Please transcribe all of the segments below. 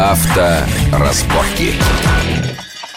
Авторазборки.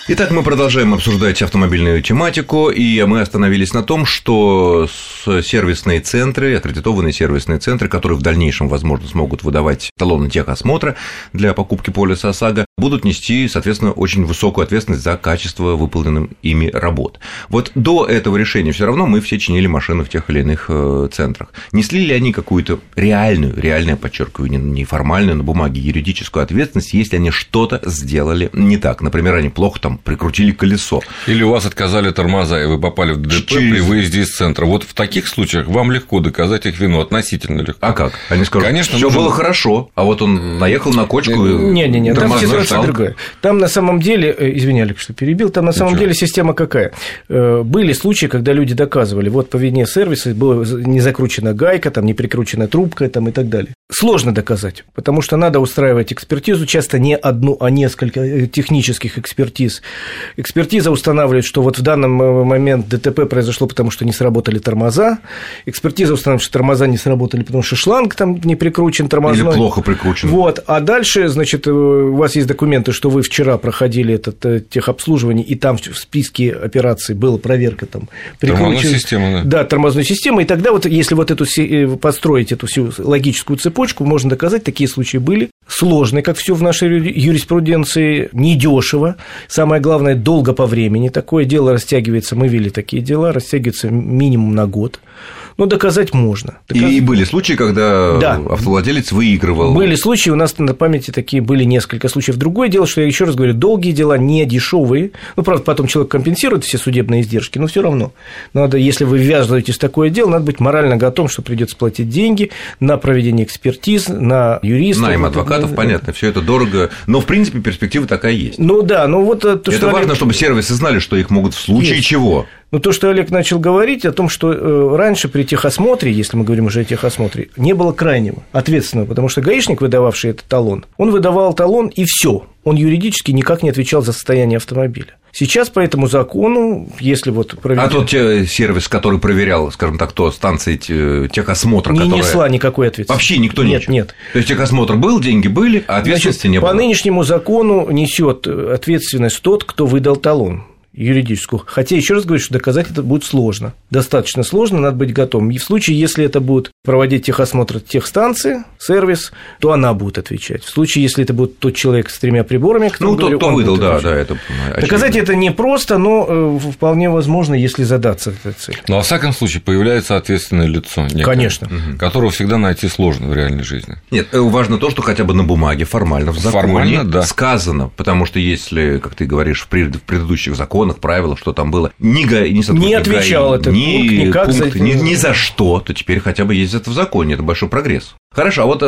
Итак, мы продолжаем обсуждать автомобильную тематику, и мы остановились на том, что сервисные центры, аккредитованные сервисные центры, которые в дальнейшем, возможно, смогут выдавать талоны техосмотра для покупки полиса ОСАГО, будут нести, соответственно, очень высокую ответственность за качество выполненным ими работ. Вот до этого решения все равно мы все чинили машины в тех или иных э, центрах. Несли ли они какую-то реальную, реальную, подчеркиваю, не формальную на бумаге юридическую ответственность, если они что-то сделали не так? Например, они плохо там прикрутили колесо. Или у вас отказали тормоза, и вы попали в ДТП Через... при выезде из центра. Вот в таких случаях вам легко доказать их вину, относительно легко. А как? Они скажут, Конечно, все нужно... было хорошо, а вот он наехал на кочку и Не-не-не, там ситуация другая. Там на самом деле, э, извини, Олег, что перебил, там на самом деле система какая? Э, были случаи, когда люди доказывали, вот по вине сервиса была не закручена гайка, там не прикручена трубка там, и так далее. Сложно доказать, потому что надо устраивать экспертизу, часто не одну, а несколько э, технических экспертиз. Экспертиза устанавливает, что вот в данном э, момент ДТП произошло, потому что не сработали тормоза. Экспертиза устанавливает, что тормоза не сработали, потому что шланг там не прикручен тормозной. Или плохо прикручен. Вот. А дальше, значит, э, у вас есть документы, что вы вчера проходили это техобслуживание, и там в списке операций была проверка там Тормозной системы, да. Да, тормозной системы. И тогда вот, если вот эту построить эту всю логическую цепочку, цепочку, можно доказать, такие случаи были. Сложные, как все в нашей юриспруденции, недешево. Самое главное, долго по времени. Такое дело растягивается, мы видели такие дела, растягивается минимум на год но доказать можно. Доказ... И были случаи, когда да. автовладелец выигрывал. Были случаи, у нас на памяти такие были несколько случаев. Другое дело, что я еще раз говорю, долгие дела, не дешевые. Ну, правда, потом человек компенсирует все судебные издержки, но все равно. Надо, если вы ввязываетесь в такое дело, надо быть морально готовым, что придется платить деньги на проведение экспертиз, на юристов. Найм адвокатов, на... понятно, все это дорого, но в принципе перспектива такая есть. Ну да, ну вот то, это важно, Олег... чтобы сервисы знали, что их могут в случае есть. чего. Но то, что Олег начал говорить о том, что э, раньше при техосмотре, если мы говорим уже о техосмотре, не было крайнего ответственного, потому что гаишник, выдававший этот талон, он выдавал талон и все, он юридически никак не отвечал за состояние автомобиля. Сейчас по этому закону, если вот проведен... А тот сервис, который проверял, скажем так, то станции техосмотра, не которая... несла никакой ответственности. Вообще никто не Нет, нет. То есть техосмотр был, деньги были, а ответственности Значит, не было. По нынешнему закону несет ответственность тот, кто выдал талон юридическую. Хотя, еще раз говорю, что доказать это будет сложно. Достаточно сложно, надо быть готовым. И в случае, если это будет проводить техосмотр техстанции, сервис, то она будет отвечать. В случае, если это будет тот человек с тремя приборами, кто Ну, тот, кто выдал, да, да, это очевидно. Доказать это непросто, но э, вполне возможно, если задаться этой целью. Но, во всяком случае, появляется ответственное лицо. Некое, Конечно. Которого всегда найти сложно в реальной жизни. Нет, э, важно то, что хотя бы на бумаге формально в законе формально, да. сказано, потому что если, как ты говоришь, в предыдущих законах законах, правилах, что там было, ни, ни не отвечал ГАИ, этот ни пункт, никак пункт, за... ни, ни за что, то теперь хотя бы есть это в законе, это большой прогресс. Хорошо, а вот э,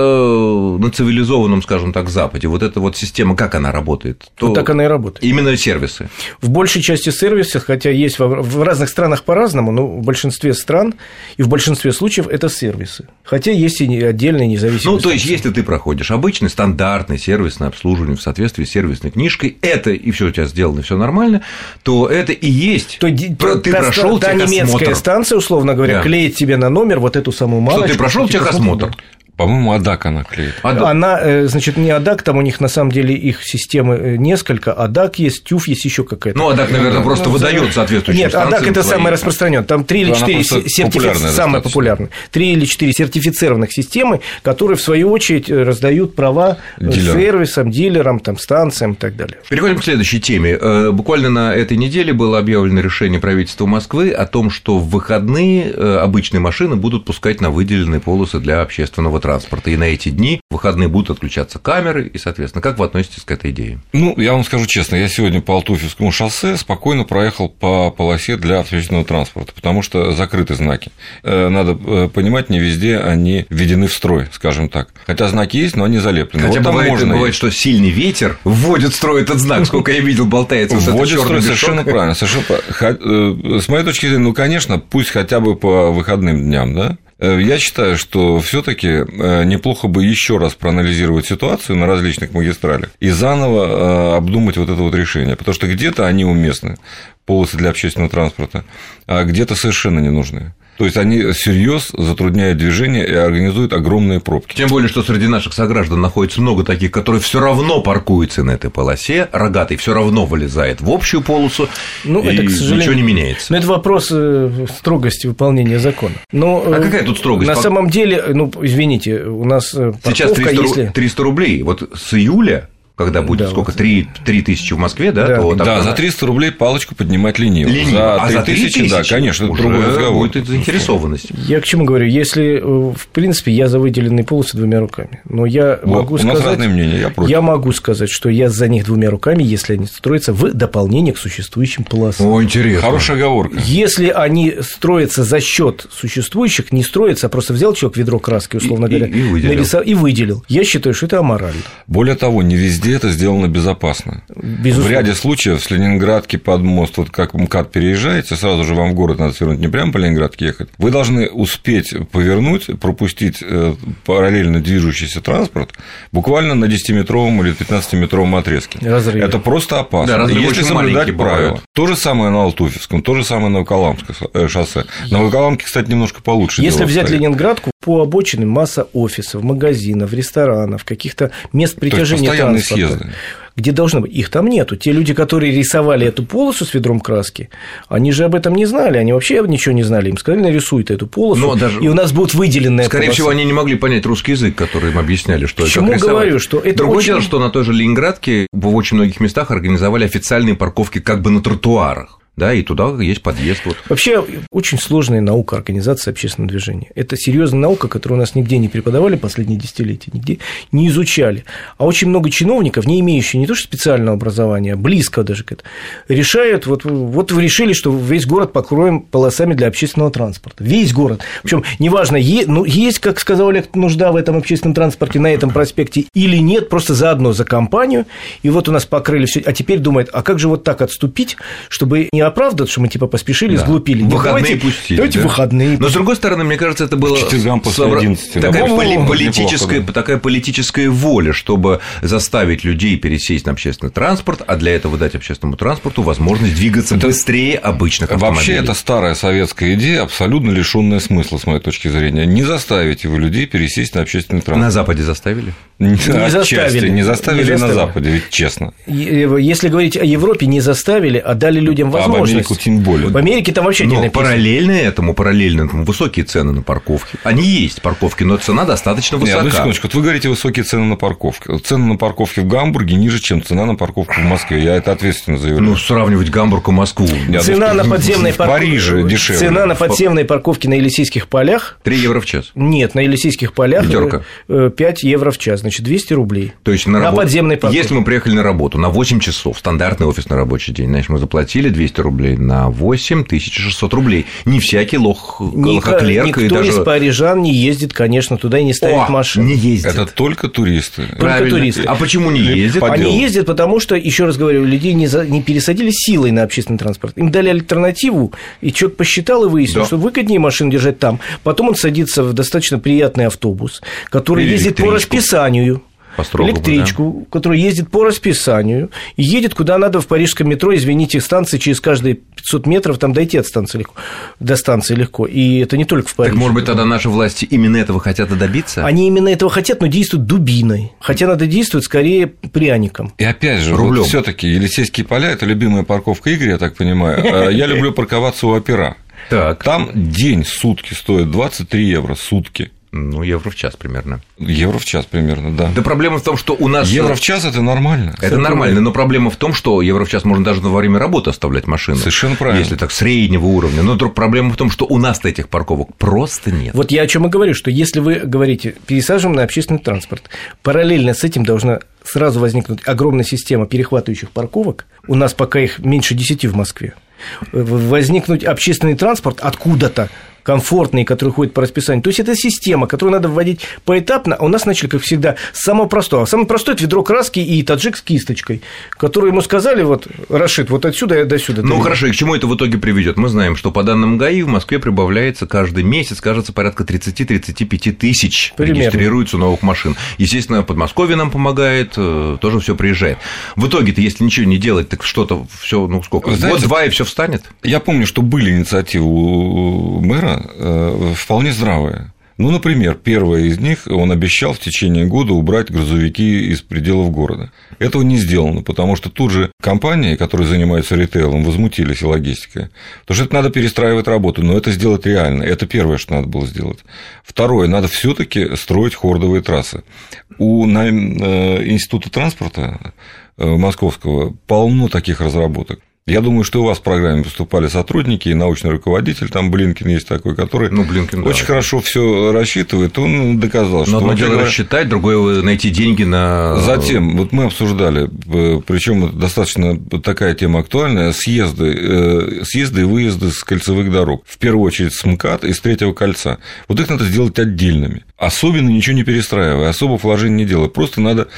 на цивилизованном, скажем так, Западе, вот эта вот система, как она работает? То вот так она и работает. Именно сервисы. В большей части сервисов, хотя есть в, в разных странах по-разному, но в большинстве стран и в большинстве случаев это сервисы. Хотя есть и отдельные независимые. Ну, то есть, если ты проходишь обычный стандартный сервисное обслуживание в соответствии с сервисной книжкой, это и все у тебя сделано, все нормально, то это и есть. То ты та, прошел та, та немецкая станция, условно говоря, да. клеит тебе на номер вот эту самую малочку. Что ты прошел техосмотр. По-моему, АДАК она клеит. АДАК. Она, э, значит, не АДАК, там у них на самом деле их системы э, несколько. АДАК есть, ТЮФ есть еще какая-то. Ну, АДАК, наверное, просто ну, выдает соответствующие Нет, АДАК это самый распространенный. Там три или четыре сертифицированных, самые популярные. Три или четыре сертифицированных системы, которые, в свою очередь, э, раздают права Дилер. сервисам, дилерам, там, станциям и так далее. Переходим к следующей теме. Буквально на этой неделе было объявлено решение правительства Москвы о том, что в выходные обычные машины будут пускать на выделенные полосы для общественного транспорта. И на эти дни, в выходные будут отключаться камеры, и, соответственно, как вы относитесь к этой идее? Ну, я вам скажу честно, я сегодня по Алтуфьевскому шоссе спокойно проехал по полосе для общественного транспорта, потому что закрыты знаки. Э, надо э, понимать, не везде они введены в строй, скажем так. Хотя знаки есть, но они залеплены. Хотя вот бывает, можно... бывает, что сильный ветер вводит в строй этот знак, сколько я видел, болтается. Вводит в строй, совершенно правильно. Совершенно... Э, с моей точки зрения, ну, конечно, пусть хотя бы по выходным дням, да, я считаю, что все-таки э, неплохо бы еще раз проанализировать ситуацию на различных магистралях и заново э, обдумать вот это вот решение, потому что где-то они уместны, полосы для общественного транспорта, а где-то совершенно не нужны. То есть они всерьез затрудняют движение и организуют огромные пробки. Тем более, что среди наших сограждан находится много таких, которые все равно паркуются на этой полосе, рогатый все равно вылезает в общую полосу, ну, и это, к сожалению, ничего не меняется. Но это вопрос э, строгости выполнения закона. Но, а какая тут строгость? На самом деле, ну, извините, у нас парковка, Сейчас 300, если... 300 рублей. Вот с июля когда будет да, сколько, вот. 3, 3 тысячи в Москве, да? Да, то да за 300 рублей палочку поднимать лениво. лениво. За 3 а за 3 тысячи, тысячи, да, конечно, это другой разговор. будет заинтересованность. Я к чему говорю, если, э, в принципе, я за выделенные полосы двумя руками, но я вот, могу у сказать... У нас разные мнения, я против. Я могу сказать, что я за них двумя руками, если они строятся в дополнение к существующим полосам. О, интересно. Хорошая оговорка. Если они строятся за счет существующих, не строятся, а просто взял человек ведро краски, условно и, говоря, и, и, выделил. Нарисовал, и выделил. Я считаю, что это аморально. Более того, не везде это сделано без безопасно. Безусловно. В ряде случаев с Ленинградки под мост, вот как МКАД переезжаете, сразу же вам в город надо свернуть, не прямо по Ленинградке ехать, вы должны успеть повернуть, пропустить э, параллельно движущийся транспорт буквально на 10-метровом или 15-метровом отрезке. Разрыв. Это просто опасно. Да, Если соблюдать правила. То же самое на Алтуфьевском, то же самое на Волоколамском э, шоссе. На Волоколамке, кстати, немножко получше. Если взять стоит. Ленинградку, по обочинам масса офисов, магазинов, ресторанов, каких-то мест притяжения транспорта. Съезды где должны быть. Их там нету. Те люди, которые рисовали эту полосу с ведром краски, они же об этом не знали, они вообще ничего не знали. Им сказали, нарисуйте эту полосу, Но даже... и у нас будет выделенная Скорее полоса. всего, они не могли понять русский язык, который им объясняли, что Почему это говорю, что это Другое очень... дело, что на той же Ленинградке в очень многих местах организовали официальные парковки как бы на тротуарах да, и туда есть подъезд. Вот. Вообще, очень сложная наука организации общественного движения. Это серьезная наука, которую у нас нигде не преподавали последние десятилетия, нигде не изучали. А очень много чиновников, не имеющих не то что специального образования, а близко даже к этому, решают, вот, вот вы решили, что весь город покроем полосами для общественного транспорта. Весь город. Причем неважно, е, ну, есть, как сказал Олег, нужда в этом общественном транспорте на этом проспекте или нет, просто заодно за компанию. И вот у нас покрыли все. А теперь думает, а как же вот так отступить, чтобы не оправдывать, что мы типа поспешили, да. сглупили. Выходные давайте, пустили. Давайте да? выходные. Но с другой стороны, мне кажется, это было после 11, такая, да. поли- политическая, да. такая политическая воля, чтобы заставить людей пересесть на общественный транспорт, а для этого дать общественному транспорту возможность двигаться это... быстрее обычных автомобилей. Вообще, это старая советская идея, абсолютно лишенная смысла, с моей точки зрения. Не заставите вы людей пересесть на общественный транспорт. На Западе заставили? Не, заставили. Не заставили на Западе, ведь честно. Если говорить о Европе, не заставили, а дали людям возможность возможность. Америку тем более. В Америке там вообще но не параллельно этому, параллельно этому высокие цены на парковки. Они есть парковки, но цена достаточно высока. Нет, одну секундочку, вот вы говорите высокие цены на парковки. Цены на парковки в Гамбурге ниже, чем цена на парковку в Москве. Я это ответственно заявляю. Ну, сравнивать Гамбург и Москву. Цена на подземной парковке. В Париже дешевле. Цена на подземной парковке на Елисейских полях. 3 евро в час. Нет, на Елисейских полях. Пятерка. 5 э, евро в час, значит, 200 рублей. То есть на, на работу... подземной парковке. Если мы приехали на работу на 8 часов, стандартный офисный рабочий день, значит, мы заплатили 200 рублей на 8600 рублей. Не всякий лох, лохоклерк. Никто и даже... из парижан не ездит, конечно, туда и не ставит О, машину. Не ездит. Это только туристы. Только Правильно. туристы. А почему не ездят? Они ездят, потому что, еще раз говорю, людей не, за... не пересадили силой на общественный транспорт. Им дали альтернативу, и человек посчитал и выяснил, да. что выгоднее машину держать там. Потом он садится в достаточно приятный автобус, который Или ездит по расписанию по электричку, да? которая ездит по расписанию, и едет куда надо в парижском метро, извините, станции через каждые 500 метров, там дойти от станции легко, до станции легко, и это не только в Париже. Так, может быть, тогда наши власти именно этого хотят и добиться? Они именно этого хотят, но действуют дубиной, хотя надо действовать скорее пряником. И опять же, Рублём. вот все таки Елисейские поля – это любимая парковка Игоря, я так понимаю. А я люблю парковаться у опера. Так. Там день, сутки стоит 23 евро, сутки. Ну, евро в час примерно. Евро в час примерно, да. Да проблема в том, что у нас... Евро в час – это нормально. Это нормально, но проблема в том, что евро в час можно даже во время работы оставлять машину. Совершенно правильно. Если так, среднего уровня. Но проблема в том, что у нас этих парковок просто нет. Вот я о чем и говорю, что если вы говорите, пересаживаем на общественный транспорт, параллельно с этим должна сразу возникнуть огромная система перехватывающих парковок. У нас пока их меньше 10 в Москве. Возникнуть общественный транспорт откуда-то комфортные, которые ходят по расписанию. То есть это система, которую надо вводить поэтапно. А у нас начали, как всегда, с самого простого. Самое простое – это ведро краски и таджик с кисточкой, которые ему сказали, вот, Рашид, вот отсюда и до сюда. Ну, хорошо, и к чему это в итоге приведет? Мы знаем, что по данным ГАИ в Москве прибавляется каждый месяц, кажется, порядка 30-35 тысяч Примерно. регистрируется новых машин. Естественно, Подмосковье нам помогает, э, тоже все приезжает. В итоге-то, если ничего не делать, так что-то все, ну сколько? Вот два и все встанет. Я помню, что были инициативы у мэра э, вполне здравые. Ну, например, первое из них, он обещал в течение года убрать грузовики из пределов города. Этого не сделано, потому что тут же компании, которые занимаются ритейлом, возмутились и логистикой. Потому что это надо перестраивать работу, но это сделать реально. Это первое, что надо было сделать. Второе, надо все таки строить хордовые трассы. У э, Института транспорта э, московского полно таких разработок. Я думаю, что у вас в программе выступали сотрудники и научный руководитель, там Блинкин есть такой, который ну, Блинкин, очень да. хорошо все рассчитывает, он доказал, Но что... одно дело говоря... рассчитать, другое найти деньги на... Затем, вот мы обсуждали, э, причем достаточно такая тема актуальная, съезды, э, съезды и выезды с кольцевых дорог, в первую очередь с МКАД и с третьего кольца. Вот их надо сделать отдельными, особенно ничего не перестраивая, особо вложений не делая, просто надо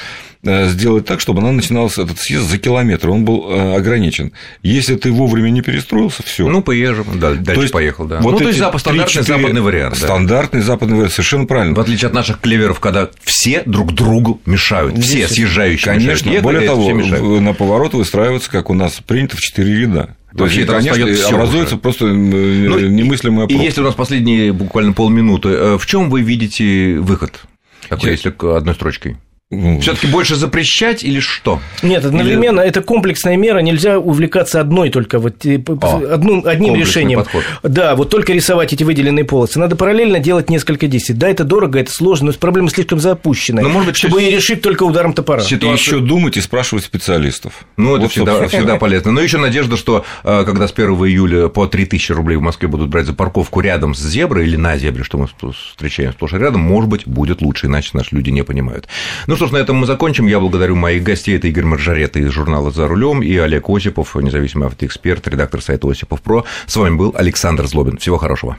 сделать так, чтобы она начиналась, этот съезд за километр, он был э, ограничен. Если ты вовремя не перестроился, все. Ну, поезжим, да, дальше то есть, поехал, да. Вот ну, то есть, стандартный западный вариант. Стандартный да. западный вариант, совершенно правильно. В отличие от наших клеверов, когда все друг другу мешают, все съезжающие Конечно, мешают. Более того, на поворот выстраиваются, как у нас принято, в четыре ряда. То Вообще есть, конечно, все образуется уже. просто ну, немыслимая пробка. И если у нас последние буквально полминуты, э, в чем вы видите выход? Такой, если одной строчкой. Ну, Все-таки больше запрещать или что? Нет, одновременно или... это комплексная мера, нельзя увлекаться одной только вот а, одну, одним решением. Подход. Да, вот только рисовать эти выделенные полосы. Надо параллельно делать несколько действий. Да, это дорого, это сложно, но проблема слишком запущенная. Но, может быть, чтобы ее решить только ударом топора. Ситуацию... И еще думать и спрашивать специалистов. Ну, это вот, всегда, всегда полезно. Но еще надежда, что а, когда с 1 июля по 3000 рублей в Москве будут брать за парковку рядом с зеброй или на зебре, что мы встречаем сплошь и рядом, может быть, будет лучше, иначе наши люди не понимают. Ну что ж, на этом мы закончим. Я благодарю моих гостей. Это Игорь Маржарет из журнала «За рулем» и Олег Осипов, независимый автоэксперт, редактор сайта Осипов Про. С вами был Александр Злобин. Всего хорошего.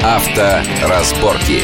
Авторазборки.